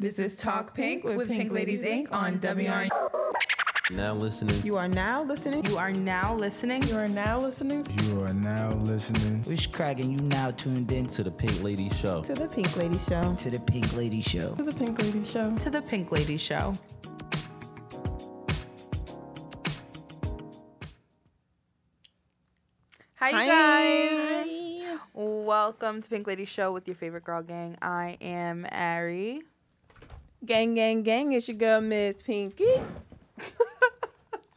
This is Talk Pink with Pink Ladies Inc. on WR. Now listening. You are now listening. You are now listening. You are now listening. You are now listening. What's cracking? You now tuned in to the Pink Lady Show. To the Pink Lady Show. To the Pink Lady Show. To the Pink Lady Show. To the Pink Lady Show. Hi, Hi. guys. Welcome to Pink Lady Show with your favorite girl gang. I am Ari. Gang, gang, gang. It's your girl, Miss Pinky.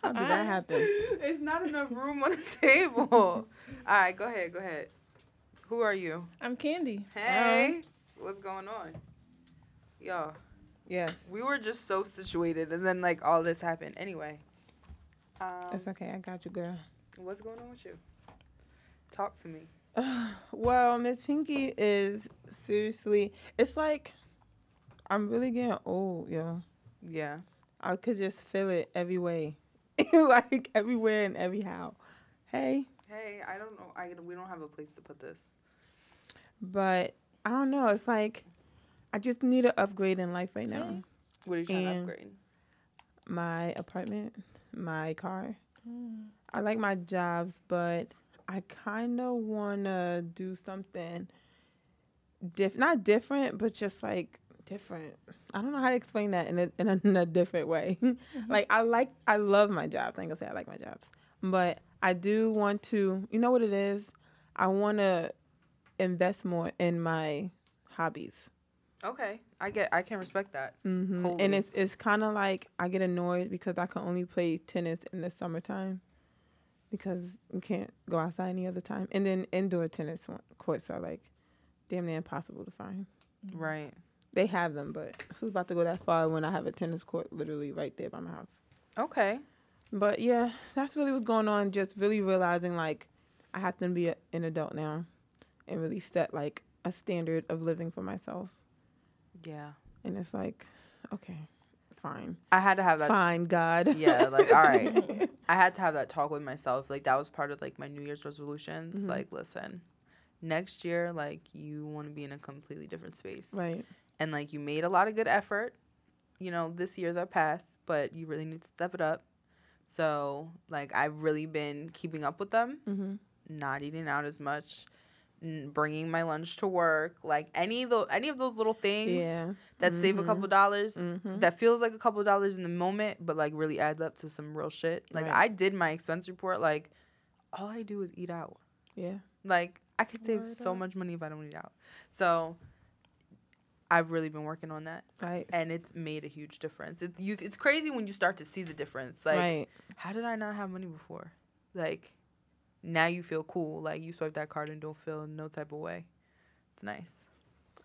How did that happen? It's not enough room on the table. All right, go ahead. Go ahead. Who are you? I'm Candy. Hey, what's going on? Yo, Yes. we were just so situated, and then like all this happened. Anyway, um, It's okay. I got you, girl. what's going on with you? Talk to me. Well, Miss Pinky is seriously, it's like I'm really getting old, yo. Yeah. I could just feel it every way. like everywhere and every how. Hey, Hey, I don't know. I we don't have a place to put this. but I don't know. It's like I just need an upgrade in life right now. Hey. What are you trying And- to upgrade? My apartment, my car. Mm. I like my jobs, but I kind of want to do something diff not different, but just like different. I don't know how to explain that in a, in a, in a different way. like I like I love my job. I ain't gonna say I like my jobs, but I do want to. You know what it is? I want to invest more in my hobbies. Okay, I get. I can respect that. hmm And it's it's kind of like I get annoyed because I can only play tennis in the summertime because you can't go outside any other time. And then indoor tennis courts are like damn near impossible to find. Right. They have them, but who's about to go that far when I have a tennis court literally right there by my house? Okay. But yeah, that's really what's going on. Just really realizing like I have to be a, an adult now and really set like a standard of living for myself. Yeah. And it's like, okay, fine, I had to have that. fine, God. Yeah. Like, all right. I had to have that talk with myself. Like that was part of like my New Year's resolutions. Mhm. Like, listen, next year, like you want to be in a completely different space. Right. And like you made a lot of good effort you know this year that passed but you really need to step it up so like i've really been keeping up with them Mm-hmm. not eating out as much n- bringing my lunch to work like any of those any of those little things Yeah. that save a couple dollars Mm-hmm. that feels like a couple dollars in the moment but like really adds up to some real shit like Right. i did my expense report like all i do is eat out Yeah. like I could save Word so up. much money if I don't eat out. So I've really been working on that, Right. and it's made a huge difference. It, you, it's crazy when you start to see the difference. Like, right. how did I not have money before? Like, now you feel cool. Like you swipe that card and don't feel no type of way. It's nice.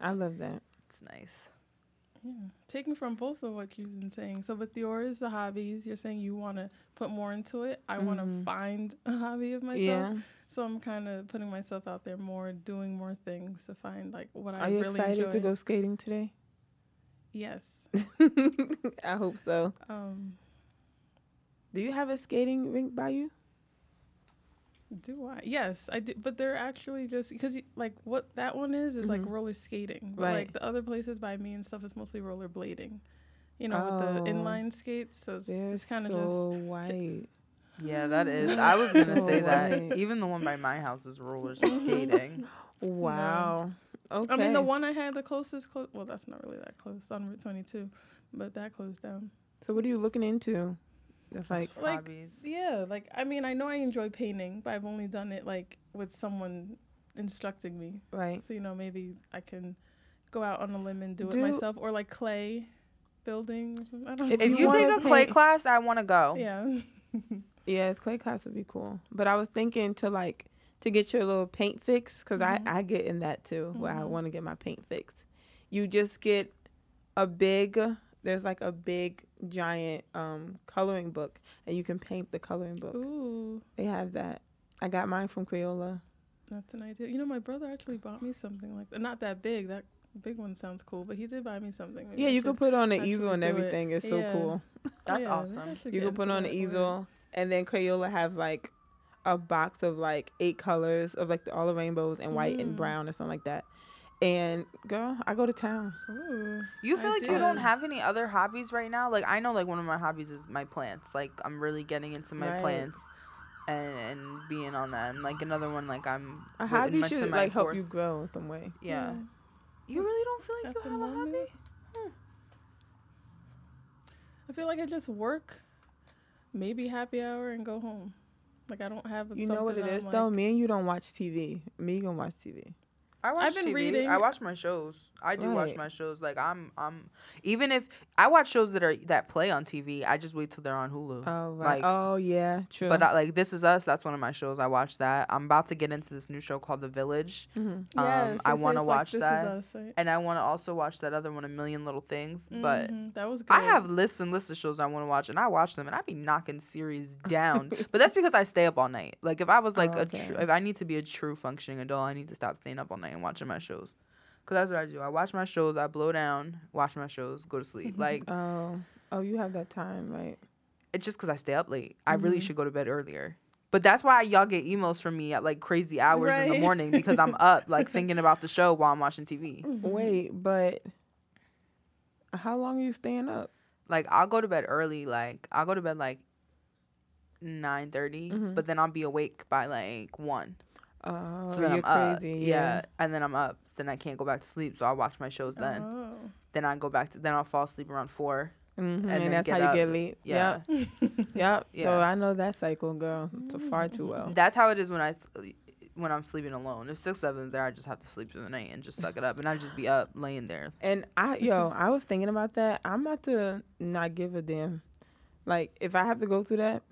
I love that. It's nice. Yeah. Taking from both of what you've been saying. So with yours, the hobbies, you're saying you want to put more into it. I want to mm-hmm. find a hobby of myself. Yeah. So I'm kind of putting myself out there more, doing more things to find like what I really enjoy. Are you excited to go skating today? Yes. I hope so. Um, Do you have a skating rink by you? do I? Yes, I do. But they're actually just because like what that one is is like Mhm. roller skating. But Right. like the other places by me and stuff is mostly roller blading. You know, with Oh. the inline skates. So it's, it's kind of so white. Yeah, that is. I was gonna say that. Even the one by my house is roller skating. Wow. Okay. I mean, the one I had the closest. Clo- well, that's not really that close on Route 22, but that closed down. So what are you looking into? That's like Like, hobbies. Yeah, like I mean, I know I enjoy painting, but I've only done it like with someone instructing me. right. So you know, maybe I can go out on a limb and do, Do- it myself, or like clay building. I don't If know. If you you take wanna a clay class, I want to go. yeah. Yeah, clay class would be cool. But I was thinking to like to get your little paint fix because Mhm. I I get in that too where I Mhm. want to get my paint fixed. You just get a big. There's like a big giant um coloring book and you can paint the coloring book. Ooh, They have that. I got mine from Crayola. that's an idea. You know, my brother actually bought me something like that. Not that big. That big one sounds cool, but he did buy me something. Maybe Yeah, I you should- could put on an easel and do it. everything. It's so Yeah. cool. That's yeah, awesome. You get can put on that an more. easel, and then Crayola have like a box of like eight colors of like all the rainbows and white and Mm. brown or something like that. And girl, I go to town. Ooh. You feel I like you don't have any other hobbies right now? Like I know like one of my hobbies is my plants. Like I'm really getting into my Right. plants and, and being on that. And like another one like I'm A wi- hobby should my like help you grow in some way. Yeah. You really don't feel like At you the have a hobby? moment. I feel like I just work, maybe happy hour and go home. Like I don't have. You know what it is though. Me and you don't watch TV. Me gonna watch TV. I watch been TV. reading- I watch my shows. I do watch my shows. Like I'm I'm even if I watch shows that are that play on TV, I just wait till they're on Hulu. Oh right. Like, oh yeah. True. But I, like This Is Us, that's one of my shows. I watch that. I'm about to get into this new show called The Village, Mhm. Um, Yes, I it's like watch This Is that. Us, right? and I want to also watch that other one, A Million Little Things. But Mhm, that was good. I have lists and lists of shows I want to watch, and I watch them, and I be knocking series down. but that's because I stay up all night. Like if I was like Oh, a, tr- if I need to be a true functioning adult, I need to stop staying up all night and watching my shows. Cause that's what I do. I watch my shows, I blow down, watch my shows, go to sleep. Like Oh. Oh, you have that time, right? it's just because I stay up late. I really Mhm. should go to bed earlier. But that's why y'all get emails from me at like crazy hours in the morning because I'm up like thinking about the show while I'm watching TV. Wait, but how long are you staying up? Like I'll go to bed early. Like I'll go to bed like nine Mhm. but then I'll be awake by like one. Oh, So then you're I'm up. crazy. Yeah. and then I'm up. So then I can't go back to sleep. So I'll watch my shows then. Oh. Then I go back to. Then I'll fall asleep around four. hmm and And, that's get how up. you get late. Yeah. Yep. Yep. Yeah. So I know that cycle, girl, too far too well. That's how it is when I when I'm sleeping alone. If six seven's there, I just have to sleep through the night and just suck it up, and I just be up laying there. And I, yo, I was thinking about that. I'm about to not give a damn. Like, if I have to go through that,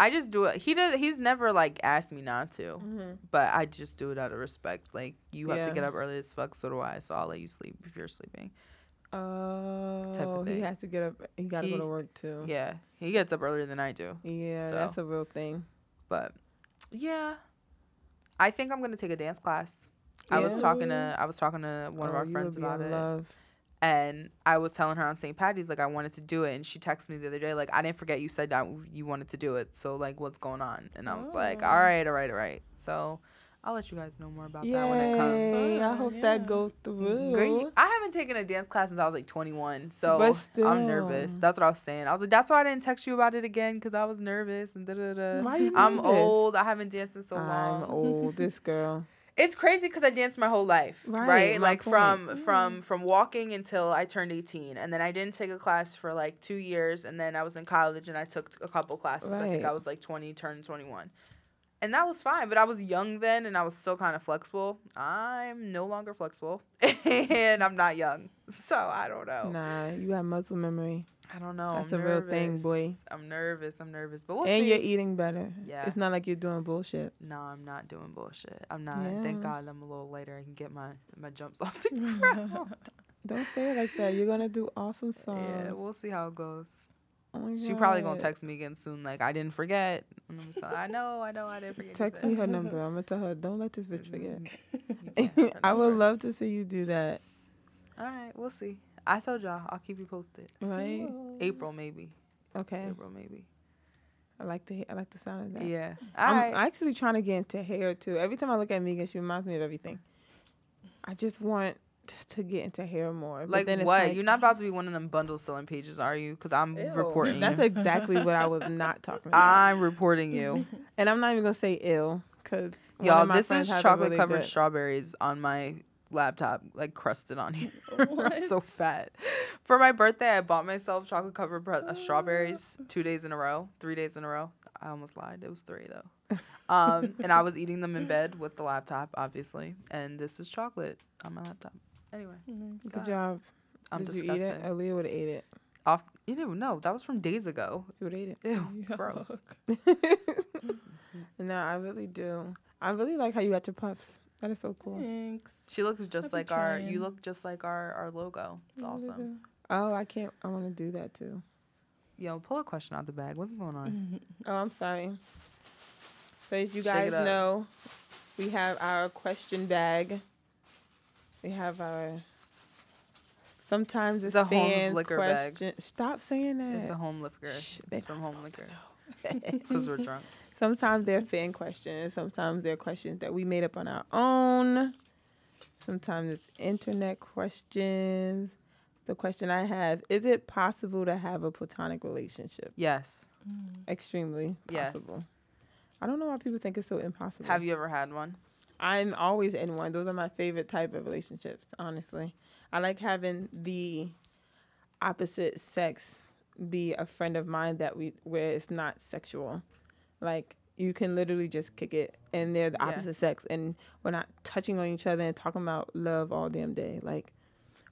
I just do it. He does. He's never like asked me not to, Mhm. but I just do it out of respect. Like you have to get up early as fuck, so do I. So I'll let you sleep if you're sleeping. oh, he has to get up. He got to go to work too. Yeah, he gets up earlier than I do. Yeah, So. that's a real thing. But yeah, I think I'm gonna take a dance class. I was talking to I was talking to one of Oh, our friends about it, Love. And I was telling her on St. Patty's like I wanted to do it, and she texted me the other day like I didn't forget you said that you wanted to do it, so like what's going on? And I was like, Oh. all right, all right, all right. So I'll let you guys know more about that when it comes. I hope yeah. that goes through. Great. I haven't taken a dance class since I was like 21, so I'm nervous. That's what I was saying. I was like, that's why I didn't text you about it again because I was nervous and da da da. I'm nervous? old. I haven't danced in so long. I'm old. This girl. It's crazy because I danced my whole life, Right, right? Like point. from from from walking until I turned 18, and then I didn't take a class for like two years, and then I was in college and I took a couple classes. I think I was like 20, turned 21, and that was fine. But I was young then, and I was still kind of flexible. I'm no longer flexible, and I'm not young, so I don't know. Nah, you got muscle memory, I don't know. That's I'm a real thing, boy. I'm nervous. I'm nervous, but we'll and see. you're eating better. Yeah. It's not like you're doing bullshit. No, I'm not doing bullshit. I'm not. Thank God I'm a little later. I can get my my jumps off the ground. Don't say it like that. You're gonna do awesome songs. Yeah, we'll see how it goes. Oh She probably gonna text me again soon. Like I didn't forget. Like, I know, I know, I didn't forget. Text me her number. I'm gonna tell her. Don't let this bitch forget. Mm-hmm. forget. I would love to see you do that. All right, we'll see. I told y'all, I'll keep you posted. Right? April maybe. Okay. April maybe. I like the I like the sound of that. Yeah. All I'm right. actually trying to get into hair too. Every time I look at Megan, she reminds me of everything. I just want t- to get into hair more. but like then what? like, You're not about to be one of them bundle selling pages, are you? Because I'm Ew. reporting That's you. exactly what I was not talking about. I'm reporting you. and I'm not even gonna say ill because Y'all, this is chocolate covered strawberries on my laptop, like crusted on here. I'm so fat. For my birthday, I bought myself chocolate covered pre- uh, strawberries two days in a row, three days in a row. I almost lied. It was three though. Um, and I was eating them in bed with the laptop, obviously. And this is chocolate on my laptop. Anyway, Good God, job. I'm Did you eat it? Aaliyah would have ate it. Off. You didn't know that was from days ago. You would have ate it. Ew, gross. no, I really do. I really like how you got your puffs. That is so cool. Thanks. She looks just I'll like our. You look just like our our logo. It's awesome. Oh, I can't. I want to do that too. Yo, pull a question out the bag. What's going on? Oh, I'm sorry. So as you Shake guys know, we have our question bag. We have our. Sometimes it's, It's a Holmes fans liquor bag. Stop saying that. It's a home liquor. Shh, It's from home liquor. Because we're drunk. Sometimes they're fan questions. Sometimes they're questions that we made up on our own. Sometimes it's internet questions. The question I have is it possible to have a platonic relationship? Yes. Mm. Extremely possible. Yes. possible. I don't know why people think it's so impossible. Have you ever had one? I'm always in one. Those are my favorite type of relationships, honestly. I like having the opposite sex be a friend of mine that we where it's not sexual. Like you can literally just kick it and they're the Yeah. opposite sex and we're not touching on each other and talking about love all damn day. Like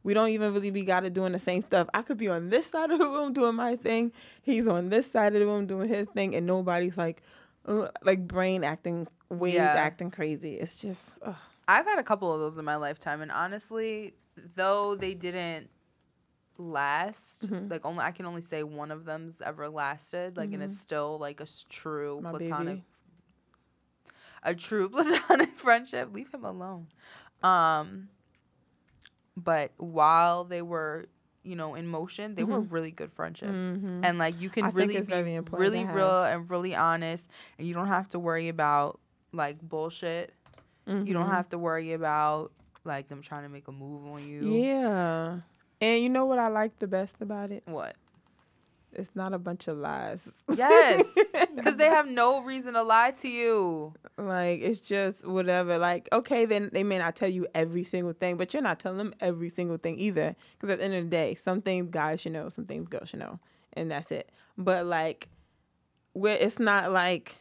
we don't even really be got to doing the same stuff. I could be on this side of the room doing my thing. He's on this side of the room doing his thing, and nobody's like, uh, like brain acting, waves Yeah. acting crazy. It's just, ugh. I've had a couple of those in my lifetime, and honestly, though they didn't last, Mhm. like only I can only say one of them's ever lasted, like, and it's still like a true My platonic, baby. a true platonic friendship. Leave him alone. Um, but while they were, you know, in motion, they were really good friendships, Mhm. and like you can I really be really real and really honest, and you don't have to worry about like bullshit. You don't Mhm. have to worry about like them trying to make a move on you. Yeah. And you know what I like the best about it? What? It's not a bunch of lies. Yes, because they have no reason to lie to you. Like it's just whatever. Like okay, then they may not tell you every single thing, but you're not telling them every single thing either. Because at the end of the day, some things guys should know, some things girls should know, and that's it. But like, where it's not like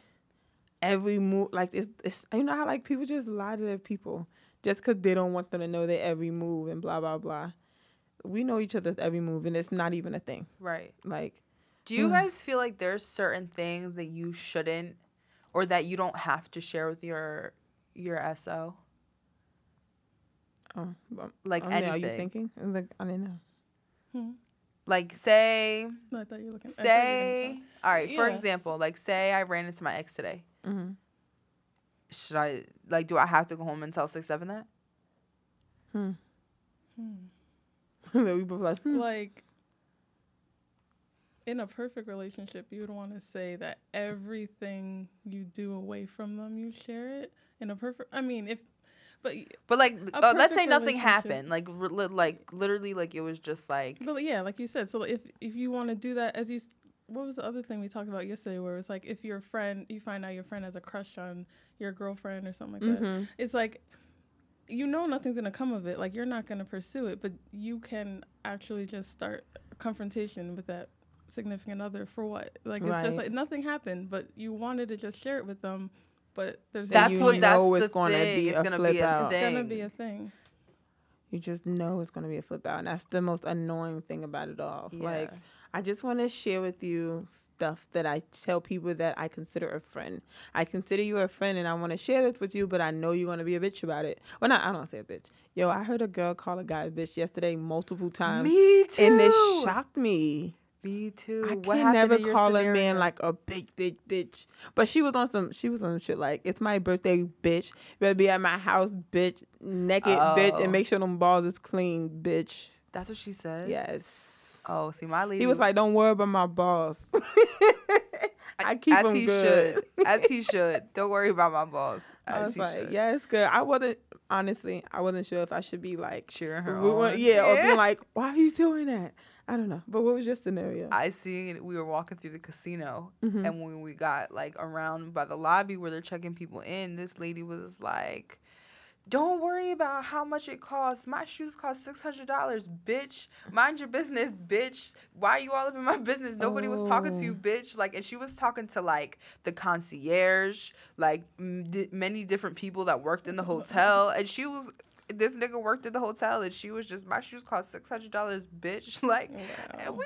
every move. Like it's, it's you know how like people just lie to their people just because they don't want them to know their every move and blah blah blah. We know each other's every move, and it's not even a thing. Right. Like Do you guys feel like there's certain things that you shouldn't, or that you don't have to share with your your SO? oh, but- Like I mean, Are you anything. thinking? Like I didn't know. Hmm. Like say No, I thought you were looking. I thought you were gonna say. talk. All right. For example, like say I ran into my ex today. Mm-hmm. Should I like? Do I have to go home and tell six seven that? Hmm. Hmm. we both like. hmm. like in a perfect relationship you would want to say that everything you do away from them you share it in a perfect i mean if but But like, uh, let's say nothing happened. Like, li- like literally, like it was just like. but yeah like you said so if if you want to do that as you s- what was the other thing we talked about yesterday where it was like if your friend you find out your friend has a crush on your girlfriend or something like that Mhm. it's like you know nothing's gonna come of it like you're not gonna pursue it but you can actually just start a confrontation with that significant other for what like it's just like nothing happened but you wanted to just share it with them but there's That's you what. know That's it's the gonna thing. be it's a gonna flip be a out. thing. it's gonna be a thing You just know it's gonna be a flip out, and that's the most annoying thing about it all. Like, Yeah. I just want to share with you stuff that I tell people that I consider a friend. I consider you a friend, and I want to share this with you, but I know you're gonna be a bitch about it. Well, not I don't say a bitch. Yo, I heard a girl call a guy a bitch yesterday multiple times, Me too. and it shocked me. Me too. I What can never call a man like a bitch, bitch, bitch. But she was on some, she was on some shit like, it's my birthday, bitch. You better be at my house, bitch, naked, bitch, Oh. and make sure them balls is clean, bitch. That's what she said. Yes. Oh, see, my lady. He was like, don't worry about my boss." I keep as them he good. should, as he should. Don't worry about my. I As was he like, should. yeah, it's good. I wasn't, honestly, I wasn't sure if I should be like, Cheering her ruin- on. yeah, or being like, why are you doing that? I don't know. But what was your scenario? I seen we were walking through the casino, Mhm. and when we got like around by the lobby where they're checking people in, this lady was like, "Don't worry about how much it costs. My shoes cost six hundred dollars, bitch. Mind your business, bitch. Why are you all up in my business? Nobody was talking to you, Oh. bitch. Like, and she was talking to like the concierge, like m- many different people that worked in the hotel, and she was." This nigga worked at the hotel and she was just my shoes cost six hundred dollars, bitch. Like and we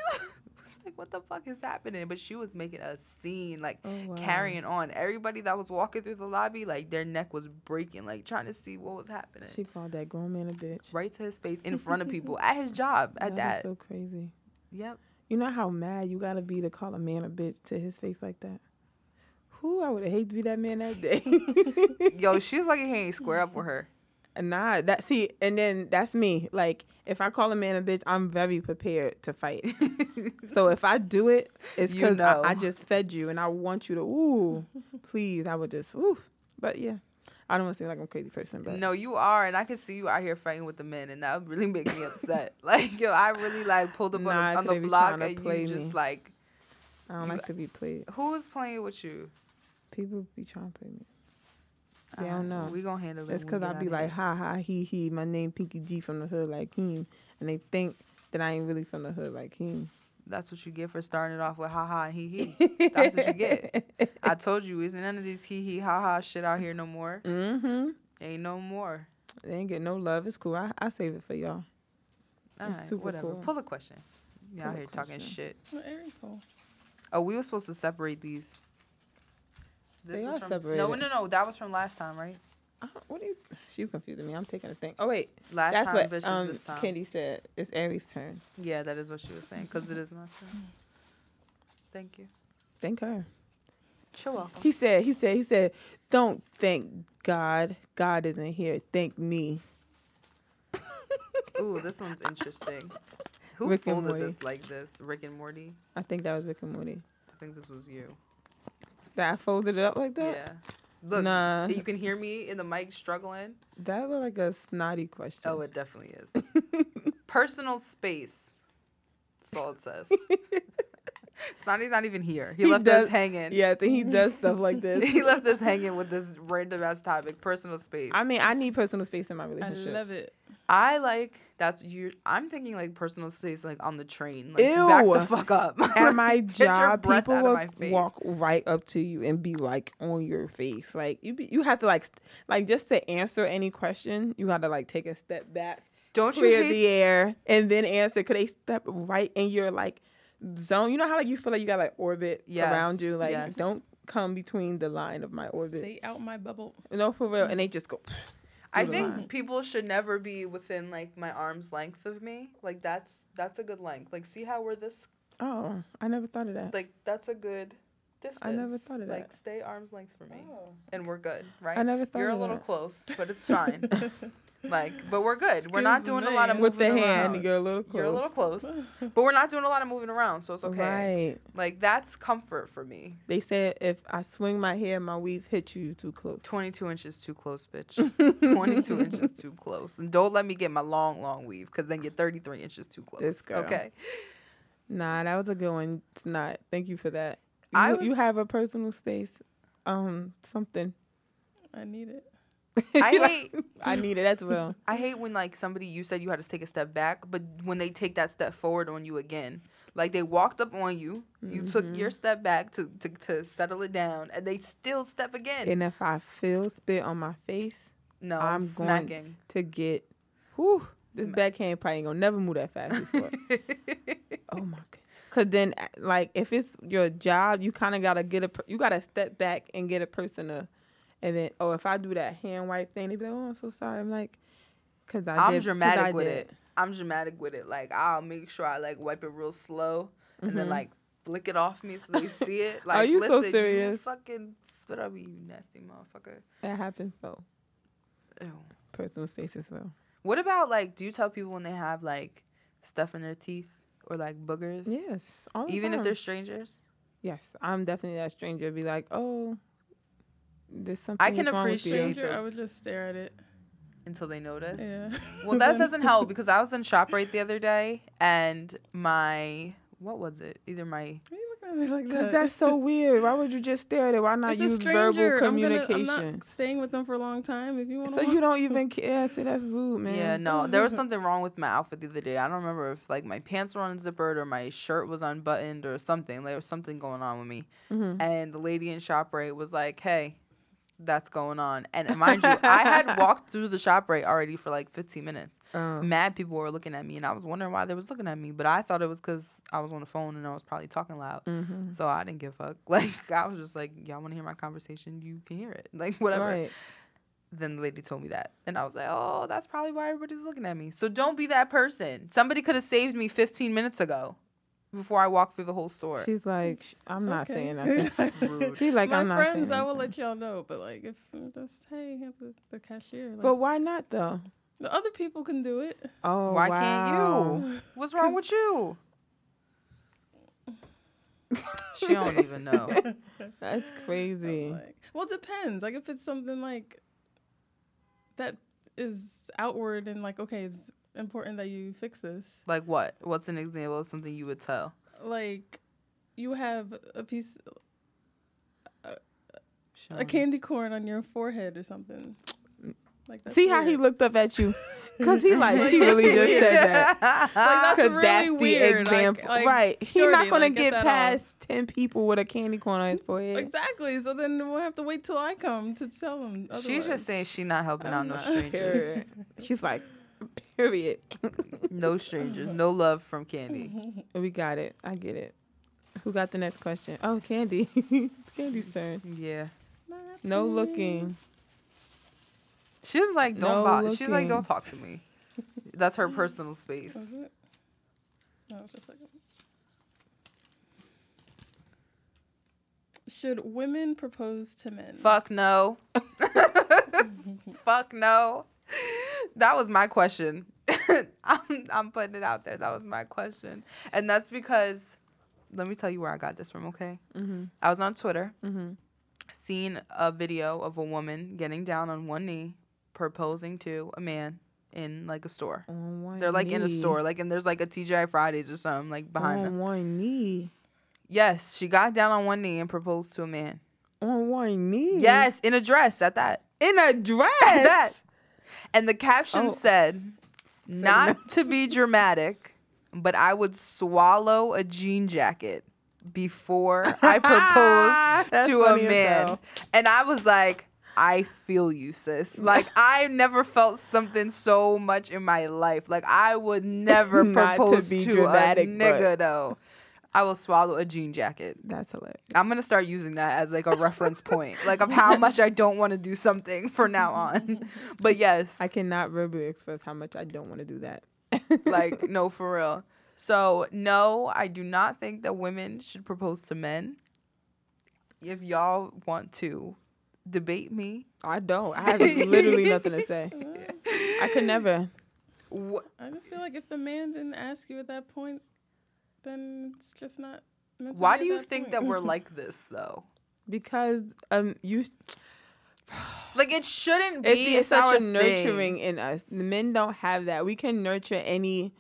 like, what the fuck is happening? But she was making a scene, like Oh, wow. carrying on. Everybody that was walking through the lobby, like their neck was breaking, like trying to see what was happening. She called that grown man a bitch. right to his face in front of people at his job at That that. so crazy. Yep. You know how mad you gotta be to call a man a bitch to his face like that? Who I would have hated to be that man that day. Yo, she's lucky he ain't square up with her. Nah, that see, and then that's me. Like, if I call a man a bitch, I'm very prepared to fight. so if I do it, it's You because know. I, I just fed you and I want you to. Ooh, please, I would just. Ooh, but yeah, I don't want to seem like I'm a crazy person, but No, you are, and I can see you out here fighting with the men, and that would really make me upset. like, yo, I really like pulled up Nah, on, the, on the block, and you just like, I don't you- like to be played. who is playing with you? People be trying to play me. They Alright, don't know. We gonna handle it. That's because I get be like, here. ha ha, he he. My name Pinky G from the hood like him, and they think that I ain't really from the hood like him. That's what you get for starting it off with ha ha and hee hee. That's what you get. I told you, isn't none of these hee hee ha ha shit out here no more. Mm-hmm. Ain't no more. They ain't get no love. It's cool. I I save it for y'all. All It's right, super whatever. cool. Pull a question. You out Pull a here talking shit. Well, Aaron Cole. Oh, we were supposed to separate these. This They was are from, No, separated. no, no. no. That was from last time, right? Uh, what are you? She confusing me. I'm taking a thing. Oh wait, Last that's time, what bitches um this time. Candy said. It's Aries' turn. Yeah, that is what she was saying. Because it is my turn. Thank you. Thank her. You're welcome. He said. He said. He said. Don't thank God. God isn't here. Thank me. Ooh, this one's interesting. Who Rick folded this like this? Rick and Morty? I think that was Rick and Morty. I think this was you. That I folded it up like that. Yeah. Look, Nah. you can hear me in the mic struggling. That looked like a snotty question. Oh, it definitely is. Personal space. That's all it says. Snotty's not even here. He, He left does- us hanging. yeah, I think he does stuff like this. he left us hanging with this random ass topic, personal space. I mean, I need personal space in my relationship. I love it. I like that's you. I'm thinking like personal space, like on the train. Like, back the fuck up. At my job, people will walk right up to you and be like on your face. Like you, be, you have to like, st- like just to answer any question, you got to like take a step back, Don't you clear hate the air, and then answer. Could they step right in your like zone? You know how like you feel like you got like orbit Yes, around you. Like yes. don't come between the line of my orbit. Stay out my bubble. no, for real. And they just go. I think line. people should never be within like my arm's length of me. Like that's that's a good length. Like see how we're this Oh, I never thought of that. like that's a good distance. I never thought of Like that. Like stay arm's length for me, oh. and we're good, right? I never thought You're a little that. close, but it's fine. like, but we're good. we're not Excuse doing a lot of me. With the moving hand, around. you're a little close. You're a little close, but we're not doing a lot of moving around, so it's okay. Right. Like that's comfort for me. They said if I swing my hair, my weave hit you, you too close. 22 inches too close, bitch. 22 inches too close. And don't let me get my long, long weave because then you're 33 inches too close. This girl. Okay. Nah, that was a good one. It's not. Thank you for that. You, I you have a personal space. Um, something. I need it. I hate I need it as well. I hate when like somebody you said you had to take a step back, but when they take that step forward on you again. Like they walked up on you, you took Mm-hmm. your step back to, to, to settle it down, and they still step again. And if I feel spit on my face no, I'm I'm, going- to get, whew, this Smack. backhand probably ain't gonna never move that fast before. oh my god. Cause then, like, if it's your job, you kind of gotta get a, you gotta step back and get a person to, and then, oh, if I do that hand wipe thing, they be like, oh, I'm so sorry. I'm like, cause I I'm did, dramatic I with did. it. I'm dramatic with it. Like I'll make sure I like wipe it real slow and then like flick it off me so they see it. Like, Mm-hmm. you so serious? You fucking spit up, you nasty motherfucker. That happens so Ew. personal space as well. What about like? Do you tell people when they have like stuff in their teeth or like boogers? Yes, Even if they're strangers. Yes, I'm definitely that stranger. Be like, oh, there's something. I can wrong with you." appreciate- Stranger, I would just stare at it. until they notice. Yeah. Well, that doesn't help because I was in Shoprite the other day and my what was it? Either my Why you looking at me like Cause that? that's so weird. Why would you just stare at it? Why not It's use stranger. verbal I'm, gonna, I'm communication? not staying with them for a long time. If you want to. so you don't even care. See, that's rude, man. yeah no there was something wrong with my outfit the other day. I don't remember if like my pants were unzippered or my shirt was unbuttoned or something. There was something going on with me. Mhm. And the lady in Shoprite was like, "Hey." That's going on, and mind you, I had walked through the Shoprite already for like 15 minutes. Um, Mad people were looking at me, and I was wondering why they was looking at me. But I thought it was because I was on the phone and I was probably talking loud. mhm. So I didn't give a fuck. Like I was just like, y'all want to hear my conversation? You can hear it. Like whatever. Right. Then the lady told me that, and I was like, oh, that's probably why everybody's looking at me. So don't be that person. Somebody could have saved me 15 minutes ago, before I walk through the whole store. She's like, I'm not Okay. saying nothing. Rude. She's like, My I'm not friends, saying. I will let y'all know. But like, if just hey, have the, the cashier. Like, But why not though? the other people can do it. Oh, Why wow. can't you? What's wrong with you? she don't even know. That's crazy. Like, well, it depends. Like if it's something like that is outward and like okay, it's important that you fix this. Like what? What's an example of something you would tell? Like you have a piece Show a candy corn on your forehead or something. Like that's See how he looked up at you? Because he like, she really just said that. Like, that's Because really that's the weird. Example. like, right. He's shorty, not going like, to get get that past 10 people with a candy corn on his forehead. Exactly. So then we'll have to wait till I come to tell him. She's just saying she's not helping out I'm no not. strangers. Period. She's like, period. no strangers. No love from Candy. we got it. I get it. Who got the next question? Oh, Candy. it's Candy's turn. Yeah. No looking. She was like, don't. bo- she's like, don't talk to me. That's her personal space. No, just a second. Should women propose to men? Fuck no. Fuck no. That was my question. I'm, I'm putting it out there. That was my question. And that's because, let me tell you where I got this from, okay? Mm-hmm. I was on Twitter, Mm-hmm. seen a video of a woman getting down on one knee, proposing to a man in like a store. On one They're like in a store, like, and there's like a TGI Fridays or something like behind on them. one knee. Yes, she got down on one knee and proposed to a man. On one knee. Yes, in a dress at that. In a dress. At that. And the caption Oh. said, not to be dramatic, but I would swallow a jean jacket before I proposed to a man. And I was like, I feel you, sis. Like I never felt something so much in my life. Like I would never to propose be to, dramatic, a nigga though. I will swallow a jean jacket. That's hilarious. I'm gonna start using that as like a reference point, like of how much I don't want to do something for now on. But yes, I cannot verbally express how much I don't want to do that. like no, for real. So no, I do not think that women should propose to men. If y'all want to debate me, I don't. I have literally nothing to say. I could never. wh- I just feel like if the man didn't ask you at that point, then it's just not. why do at you think point. that we're like this though? Because um you Like it shouldn't be it's, it's such our a nurturing thing. in us. The men don't have that. We can nurture any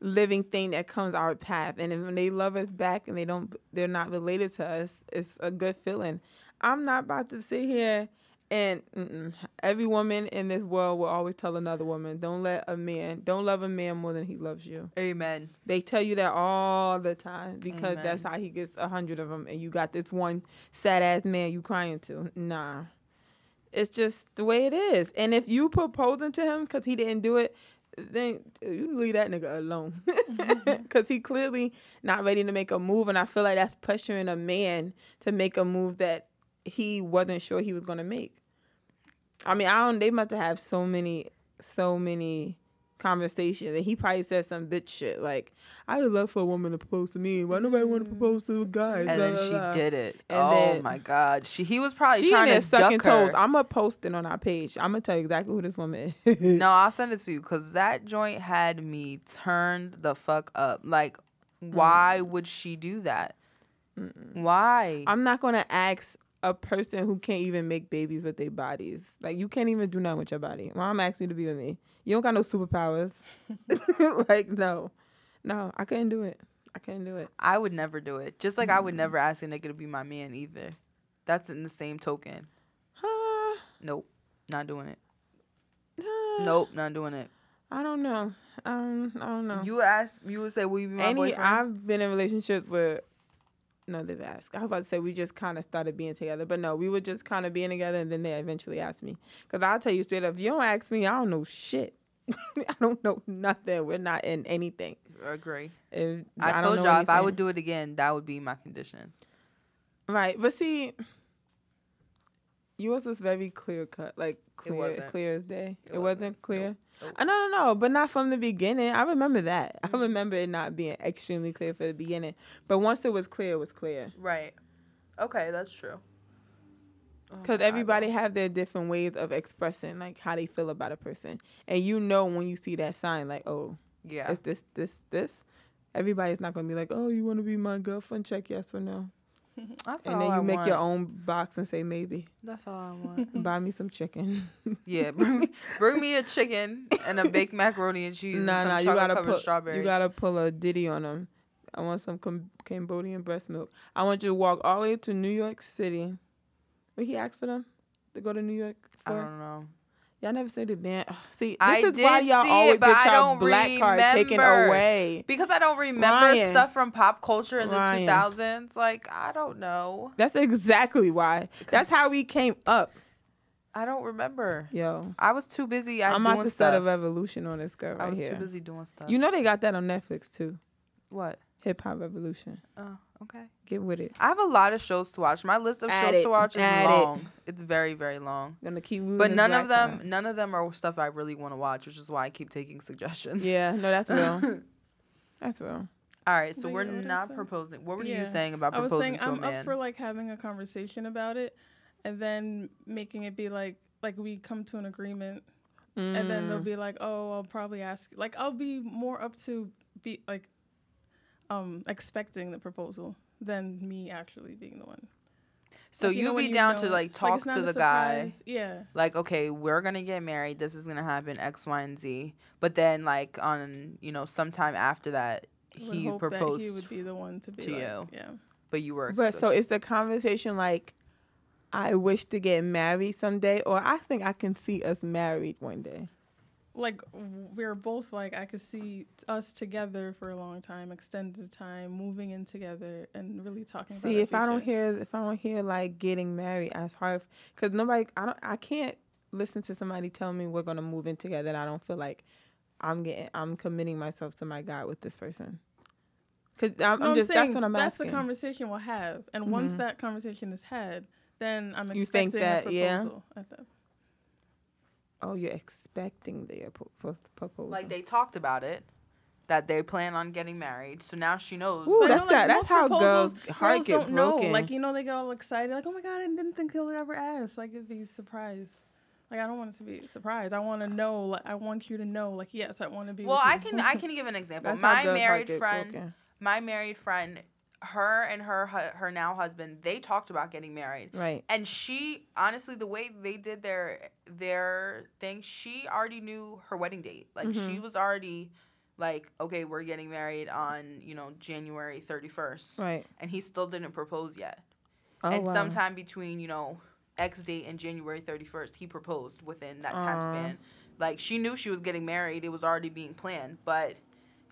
living thing that comes our path, and if when they love us back and they don't, they're not related to us. It's a good feeling. I'm not about to sit here and mm-mm. every woman in this world will always tell another woman, "Don't let a man, don't love a man more than he loves you." Amen. They tell you that all the time because Amen. that's how he gets a hundred of them, and you got this one sad ass man you crying to. Nah, it's just the way it is. And if you proposing to him because he didn't do it, then uh, you leave that nigga alone mm-hmm. because he clearly not ready to make a move, and I feel like that's pressuring a man to make a move that he wasn't sure he was gonna make. I mean, I don't. They must have so many, so many conversations, and he probably said some bitch shit like, "I would love for a woman to propose to me. Why nobody want to mm. propose to a guy?" And Blah, then blah, she blah. did it. And oh then- my god. She he was probably She trying to sucking duck toes. I'm gonna post it on our page. I'm gonna tell you exactly who this woman is. No, I'll send it to you because that joint had me turned the fuck up. Like, mm. why would she do that? Why? I'm not gonna ask a person who can't even make babies with their bodies. Like you can't even do nothing with your body. Mom asked you to be with me. You don't got no superpowers. like no, no, I couldn't do it. I couldn't do it. I would never do it. Just like I would never ask a nigga to be my man either. That's in the same token. Uh, Nope, not doing it. Nope, not doing it. I don't know. Um, I don't know. You ask, you would say, "Will you be my Any, boyfriend?" I've been in relationships where. No, they've asked. I was about to say we just kind of started being together, but no, we were just kind of being together, and then they eventually asked me. Cause I'll tell you straight up, if you don't ask me, I don't know shit. I don't know nothing. We're not in anything. Agree. If, I, don't told y'all if I would do it again, that would be my condition. Right, but see, yours was very clear cut, like clear, wasn't. clear as day. It, It wasn't, wasn't. clear. Nope. Nope. No, no, no, but not from the beginning. I remember that. Mm-hmm. I remember it not being extremely clear for the beginning, but once it was clear, it was clear. Right. Okay, that's true. Oh, Because my everybody have their different ways of expressing like how they feel about a person, and you know when you see that sign, like oh, Yeah. it's this, this, this. Everybody's not gonna be like, oh, you want to be my girlfriend? Check yes or no. That's and then you I make want. your own box and say maybe. That's all I want. Buy me some chicken. yeah, bring me, bring me a chicken and a baked macaroni and cheese. nah, and some nah, you gotta put strawberries. you gotta pull a Diddy on them. I want some Cam- Cambodian breast milk. I want you to walk all the way to New York City. What he asked for them to go to New York For? I don't know. Y'all never say the band. See, this I is why y'all see always it, but get I don't black card taken remember. away. Because I don't remember Ryan. stuff from pop culture in the 2000s. Like, I don't know. That's exactly why. That's how we came up. I don't remember. Yo, I was too busy. I I'm doing about to stuff. start a revolution on this girl right I was here. too busy doing stuff. You know they got that on Netflix too. what? Hip Hop Revolution. Oh, okay. Get with it. I have a lot of shows to watch. My list of Add shows it. to watch is Add it. long. It's very, very long. Gonna keep moving. But none of them, card. none of them are stuff I really want to watch, which is why I keep taking suggestions. Yeah, no, that's real. that's real. All right, so But we're yeah, not proposing. What were Yeah. you saying about proposing I was proposing saying to a I'm man? up for like having a conversation about it, and then making it be like like we come to an agreement, and then they'll Mm. be like, oh, I'll probably ask. Like I'll be more up to be like, um, expecting the proposal than me actually being the one. so Like, you you know be you down know- to like talk not to a the guy. Yeah. like okay we're gonna get married this is gonna happen x y and z but then like on you know sometime after that I would he hope proposed that he would be the one to be to like, you. Yeah. but you were But so expect- it's the conversation like, I wish to get married someday, or I think I can see us married one day. Like we're both like I could see us together for a long time, extended time, moving in together, and really talking. See, if I don't hear, if I don't hear like getting married as hard, because nobody, I don't, I can't listen to somebody tell me we're gonna move in together, and I don't feel like I'm getting, I'm committing myself to my God with this person. Because I'm, No, I'm I'm just, saying that's what I'm that's asking. the conversation we'll have, and once Mhm. that conversation is had, then I'm You expecting think that- a yeah? proposal. At that. oh, you're expecting the pro- pro- proposal. like they talked about it that they plan on getting married so now she knows Ooh, But that's know, like, got- that's how girls' heart girls get don't know. broken. Like you know, they get all excited, like, "Oh my god, I didn't think he'll ever ask." Like it'd be a surprise. Like I don't want it to be a surprise. I want to know. Like I want you to know. Like yes, I want to be. well with i you. can i can give an example That's how my heart married get friend broken. my married friend her and her her now husband they talked about getting married Right. and she honestly the way they did their their thing she already knew her wedding date like she Mhm. was already like okay we're getting married on you know january 31st Right. and he still didn't propose yet Oh, and wow. sometime between you know x date and january 31st he proposed within that time Aw. span like she knew she was getting married it was already being planned but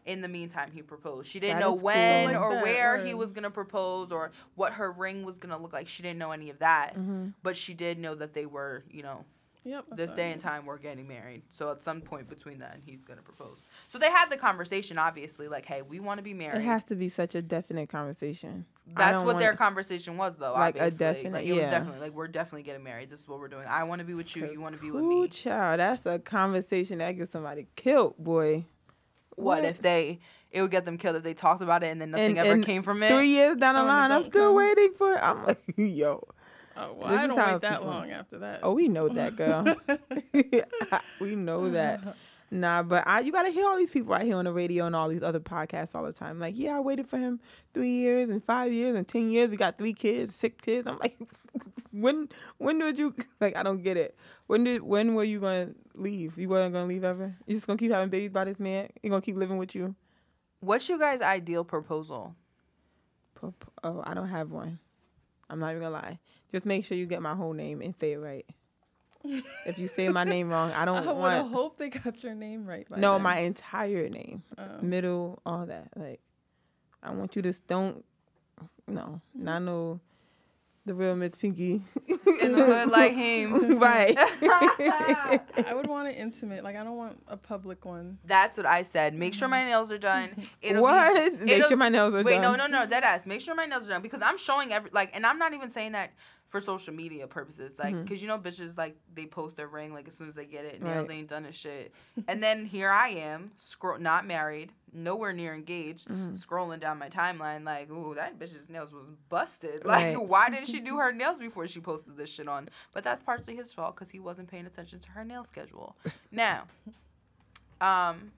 in the meantime he proposed she didn't That know is cool. when Like or that, where he was going to propose or what her ring was going to look like she didn't know any of that Mhm. but she did know that they were you know Yep. this day and time we're getting married so at some point between then he's going to propose so they had the conversation obviously like hey we want to be married It has to be such a definite conversation. That's what their conversation was, though. Like a definite- like it was yeah. definitely like we're definitely getting married. This is what we're doing. I want to be with you. You want to be with Ooh, me. child, that's a conversation that gets somebody killed, boy. What if they? It would get them killed if they talked about it and then nothing And- ever and came from it. Three years down the Oh, line, I'm still come. waiting for it. I'm like, yo. Oh, well, This I don't wait that people- long after that. Oh, we know that, girl. we know that. Nah, but I you gotta hear all these people right here on the radio and all these other podcasts all the time. Like, yeah, I waited for him three years and five years and ten years. We got three kids, six kids. I'm like, when when did you like? I don't get it. When did when were you gonna leave? You weren't gonna leave ever. You just gonna keep having babies by this man? You gonna keep living with you? What's your guys' ideal proposal? Oh, I don't have one. I'm not even gonna lie. Just make sure you get my whole name and say it right. If you say my name wrong, I I don't would want. I hope they got your name right. By No, then. my entire name, Um, middle, all that. Like, I want you to s- don't. No, Mm-hmm. not no. The real Miss Pinky. In the hood like him. right. I would want it intimate. Like I don't want a public one. That's what I said. Make sure my nails are done. It'll be- what? Make sure my nails are Wait, done. Wait, no, no, no, dead ass. Make sure my nails are done because I'm showing every like, and I'm not even saying that for social media purposes, like, Mhm. cause you know bitches like they post their ring like as soon as they get it, nails Right. ain't done as shit, and then here I am, scroll, not married, nowhere near engaged, Mhm. scrolling down my timeline like, ooh, that bitch's nails was busted. Right. Like, why didn't she do her nails before she posted this shit on? But that's partially his fault because he wasn't paying attention to her nail schedule. now, um,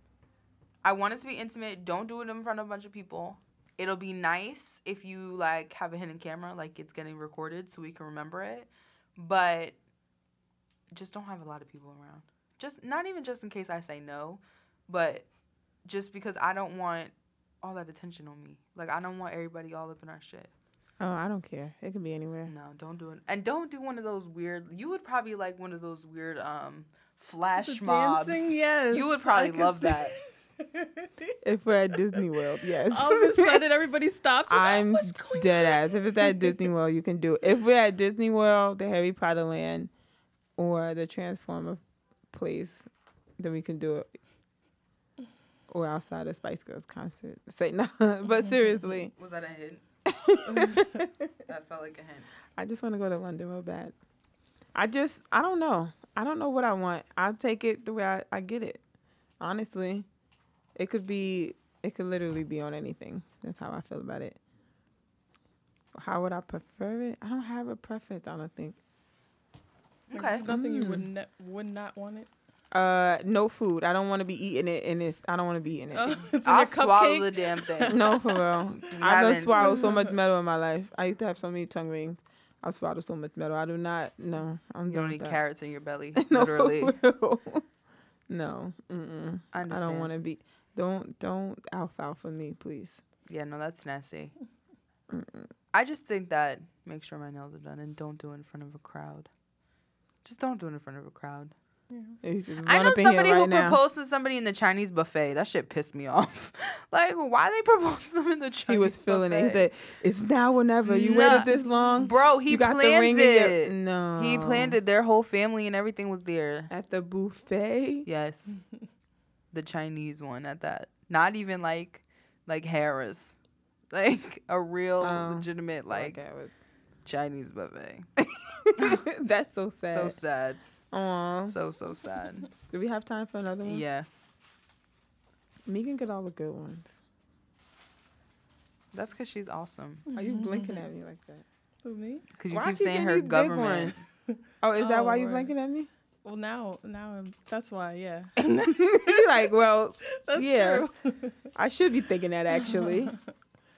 I want it to be intimate. Don't do it in front of a bunch of people. It'll be nice if you like have a hidden camera, like it's getting recorded, so we can remember it. But just don't have a lot of people around. Just not even just in case I say no, but just because I don't want all that attention on me. Like I don't want everybody all up in our shit. Oh, I don't care. It could be anywhere. No, don't do it. And don't do one of those weird. You would probably like one of those weird um flash The mobs. dancing, yes. You would probably love see- that. If we're at Disney World, yes. All of a sudden, everybody stops. I'm What's going dead on? ass. If it's at Disney World, you can do it. If we're at Disney World, the Harry Potter land, or the Transformer place, then we can do it. Or outside a Spice Girls concert. Say no, but seriously, Was that a hint? that felt like a hint. I just want to go to London real bad. I just, I don't know. I don't know what I want. I'll take it the way I, I get it. Honestly, it could be, it could literally be on anything. That's how I feel about it. How would I prefer it? I don't have a preference. I don't think. Like, Okay. There's nothing you Mm. would ne- would not want it. Uh, no food. I don't want to be eating it, and it's. I don't want to be eating it. Oh, I'll swallow cupcake. the damn thing. no, for real. I done haven't- swallowed so much metal in my life. I used to have so many tongue rings. I've swallowed so much metal. I do not. No, I'm You don't with need that. carrots in your belly, No, literally. no. Mm-mm. I I don't want to be. Don't don't alfalfa me, please. Yeah, no, that's nasty. I just think that make sure my nails are done and don't do it in front of a crowd. Just don't do it in front of a crowd. He's just I run know somebody here who now. proposed to somebody in the Chinese buffet. That shit pissed me off. like, why they proposed to them in the Chinese buffet. He was feeling it. He said, "It's now or never. You Nah. waited this long, Bro, he you got the planned ring in your- it. No, He planned it. Their whole family and everything was there. at the buffet. Yes. the Chinese one at that. Not even like like Harris. Like a real Oh, legitimate like Okay, Chinese buffet. That's so sad. So sad. Aw. So so sad. Do we have time for another one? Yeah. Megan get all the good ones. That's cuz she's awesome. Are you blinking at me like that? Who me? Cuz you Why keep keep saying her these government. Oh, is that why Oh, you right. blinking at me? Well, now, now I'm, that's why. Yeah. She's like, well, That's yeah, true. I should be thinking that actually.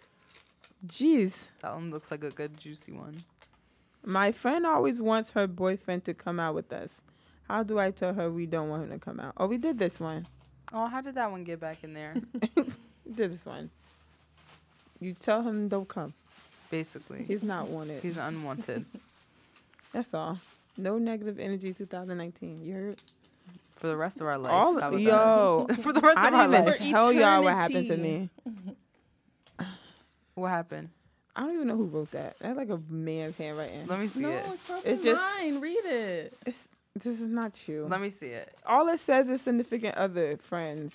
Jeez. That one looks like a good juicy one. My friend always wants her boyfriend to come out with us. How do I tell her we don't want him to come out? Oh, we did this one. Oh, how did that one get back in there? Did this one. You tell him don't come. Basically. He's not wanted. He's unwanted. That's all. No negative energy 2019. You heard? For the rest of our life. all How about yo. For the rest I of our didn't even life. For tell y'all what happened to me. What happened? I don't even know who wrote that. That's like a man's handwriting. Let me see No, it. it's probably It's just- mine. Read it. It's this is not you. Let me see it. All it says is significant other friends.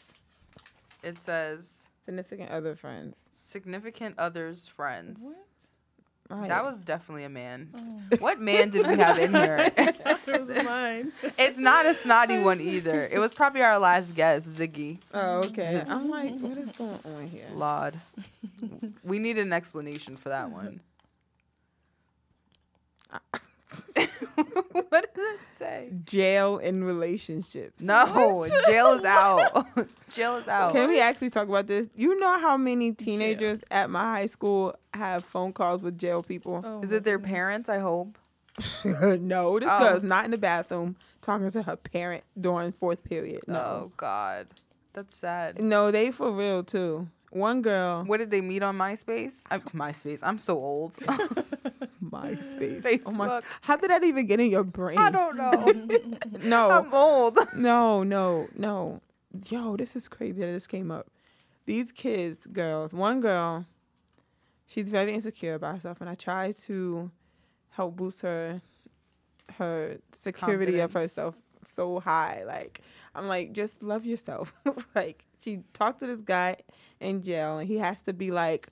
It says Significant other friends. significant others friends. What? Right. That was definitely a man. Oh. What man did we have in here? it was mine. it's not a snotty one either. It was probably our last guest, Ziggy. Oh, okay. Yes. I'm like, what is going on here? Laud. we need an explanation for that one. what does it say? Jail in relationships. No, jail is out. jail is out. Can we actually talk about this? You know how many teenagers at my high school have phone calls with jail people? Oh, Is my it their goodness. parents? I hope. no, this Oh. girl's not in the bathroom talking to her parent during fourth period. Oh God, that's sad. No, they for real too. One girl, What did they meet on MySpace? I, MySpace. I'm so old. MySpace. Oh my, Facebook. how did that even get in your brain? I don't know. No, I'm old. no, no, no. Yo, this is crazy that this came up. These kids, girls, one girl, she's very insecure about herself, and I try to help boost her her security of herself so high. Like I'm like, just love yourself. like she talked to this guy in jail, and he has to be like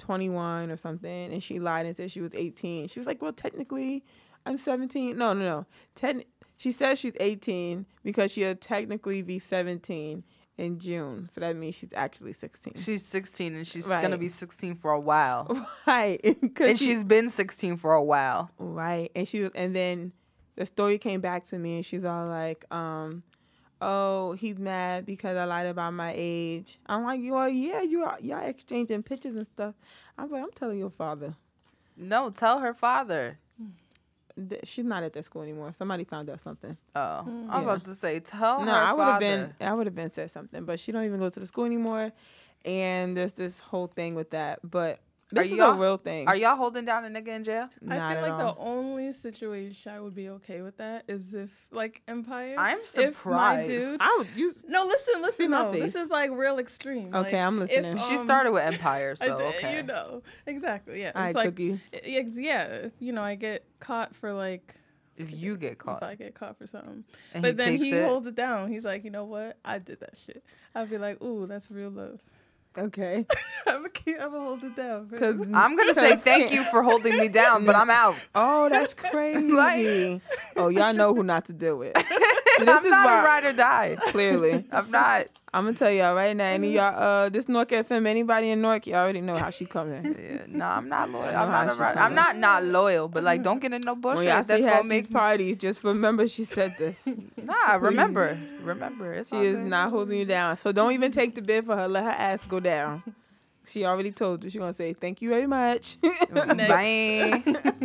21 or something, and she lied and said she was 18. She was like, well, technically, I'm 17. No, no, no. Techn- she says she's 18 because she'll technically be 17 in June. So that means she's actually 16. She's 16 and she's Right. gonna be 16 for a while. Right. And she- she's been 16 for a while. Right. And she and then the story came back to me and she's all like, um, oh, he's mad because I lied about my age. I'm like, well, yeah, you are, y'all exchanging pictures and stuff. I'm like, I'm telling your father. No, tell her father. She's not at that school anymore. Somebody found out something. Oh, I was mm. Yeah. about to say, tell her. no, I would have been, I would have been said something, but she don't even go to the school anymore. And there's this whole thing with that. But this is a y'all- real thing. Are y'all holding down a nigga in jail? Not I feel at like all. the only situation I would be okay with that is if like Empire. I'm If my surprised. dude. I would, you, No, listen, listen. My no, this is like real extreme. Okay, Like, I'm if, listening. she um, started with Empire, I so did, okay. You know exactly. Yeah. all right, it's like Cookie. i- ex- yeah. You know, I get caught for like If you get caught. if I get caught for something, and but he then takes he it, holds it down. He's like, you know what? I did that shit. I'd be like, ooh, that's real love. Okay. I'm gonna keep. I'm gonna hold it down. I'm gonna say thank you for holding me down, but I'm out. Oh, that's crazy. oh, y'all know who not to deal with. This I'm is not why- a ride or die. Clearly, I'm not. I'm gonna tell y'all right now. Any y'all, uh, this Nork FM, anybody in Nork, y'all already know how she coming. Yeah, no, I'm not loyal. I'm not a ride. I'm not not loyal, but like, don't get in no When bullshit. y'all That's gonna these make parties, just remember she said this. Nah, remember, remember. It's She is good. not holding you down. So don't even take the bid for her. Let her ass go down. She already told you. She gonna say thank you very much. Mm-hmm. Bang,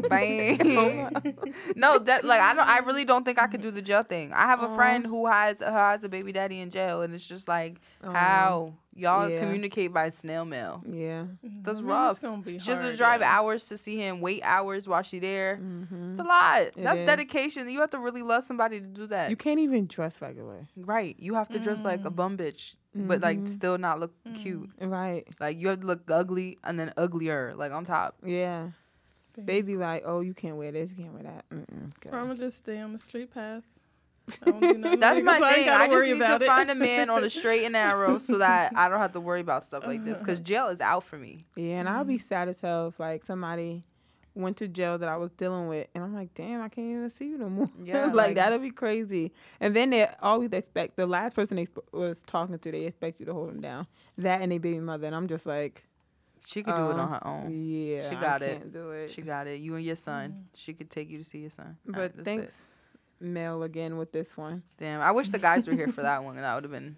bang. no, that like I don't. I really don't think I could do the jail thing. I have a uh-huh. friend who has who has a baby daddy in jail, and it's just like uh-huh. how y'all Yeah. communicate by snail mail. yeah. Mm-hmm. That's I rough. It's gonna be She has to drive yeah. hours to see him, wait hours while she there. Mm-hmm. It's a lot. That's is. dedication. You have to really love somebody to do that. You can't even dress regular. right. You have to dress like a mm. bum bitch, but like Mhm. still not look mm. cute. Right. Like you have to look ugly and then uglier, like on top. Yeah. Damn. They be like, oh, you can't wear this, you can't wear that. Or. I'm gonna just stay on the straight path. I don't do nothing That's illegal, my so thing. gotta I just worry need to it. find a man on the straight and narrow so that I don't have to worry about stuff like this. Uh-huh. Because jail is out for me. Yeah, and I'll be mm-hmm. sad as hell if like somebody went to jail that I was dealing with, and I'm like, damn, I can't even see you no more. Yeah, like, like- that'd be crazy. And then they always expect the last person they sp- was talking to, they expect you to hold them down. That and a baby mother, and I'm just like, She could do it um, on her own. yeah, She I got it. can't Do it. She got it. You and your son. She could take you to see your son. but Alright, that's it. thanks, Mel, again with this one. Damn, I wish the guys were here for that one. And that would have been.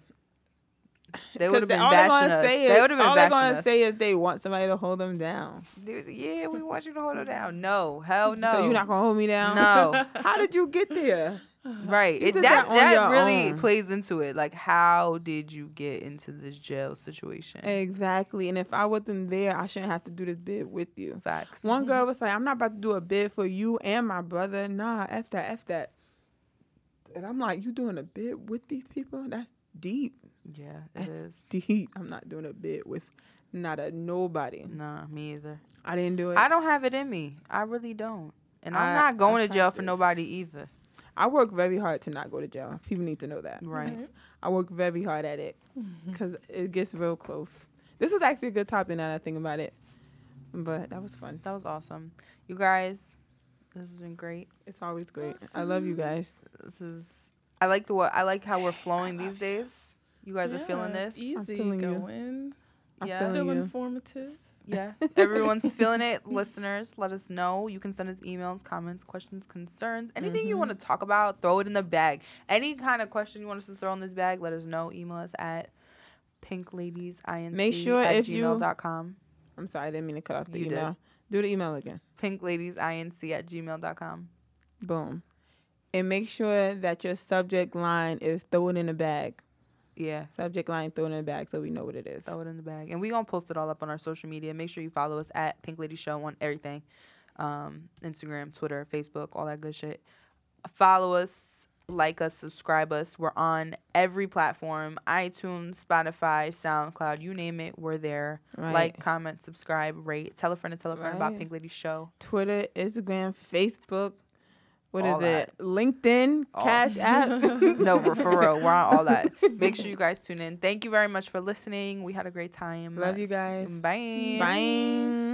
They would have been bashing us. say They would have been all they're gonna us. say is they want somebody to hold them down. Like, yeah, we want you to hold her down. No, hell no. So you're not gonna hold me down. No. How did you get there? Right. It, that that that really own. plays into it. Like, how did you get into this jail situation? Exactly. And if I wasn't there, I shouldn't have to do this bid with you. Facts. One girl mm-hmm. was like, I'm not about to do a bid for you and my brother. Nah, F that, F that. And I'm like, you doing a bid with these people? That's deep. Yeah, it is. deep. I'm not doing a bid with not a nobody. Nah, me either. I didn't do it. I don't have it in me. I really don't. And I'm not going I to jail for nobody either. I work very hard to not go to jail. People need to know that. Right. I work very hard at it because it gets real close. This is actually a good topic now that I think about it. But that was fun. That was awesome. You guys, this has been great. It's always great. I love you guys. This is I like the I like how we're flowing these days. You guys are feeling this? Easy feeling you. going. I'm Yeah. Still you. informative. Yeah. Everyone's feeling it. Listeners, let us know. You can send us emails, comments, questions, concerns, anything you mm-hmm. want to talk about, throw it in the bag. Any kind of question you want us to throw in this bag, let us know. Email us at pinkladiesinc Make sure at if you- gmail.com. I'm sorry, I didn't mean to cut off the You did. email. Do the email again. Pinkladiesinc at gmail.com. Boom. And make sure that your subject line is throw it in a bag. Yeah. Subject line throw it in the bag so we know what it is. Throw it in the bag. And we going to post it all up on our social media. Make sure you follow us at Pink Lady Show on everything um, Instagram, Twitter, Facebook, all that good shit. Follow us, like us, subscribe us. We're on every platform iTunes, Spotify, SoundCloud, you name it, we're there. Right. Like, comment, subscribe, rate. Tell a friend and tell a friend about Pink Lady Show. Twitter, Instagram, Facebook. What is All it? LinkedIn, All- Cash App. no, we're for real. We're on all that. Make sure you guys tune in. Thank you very much for listening. We had a great time. Love you guys. Bye. Bye.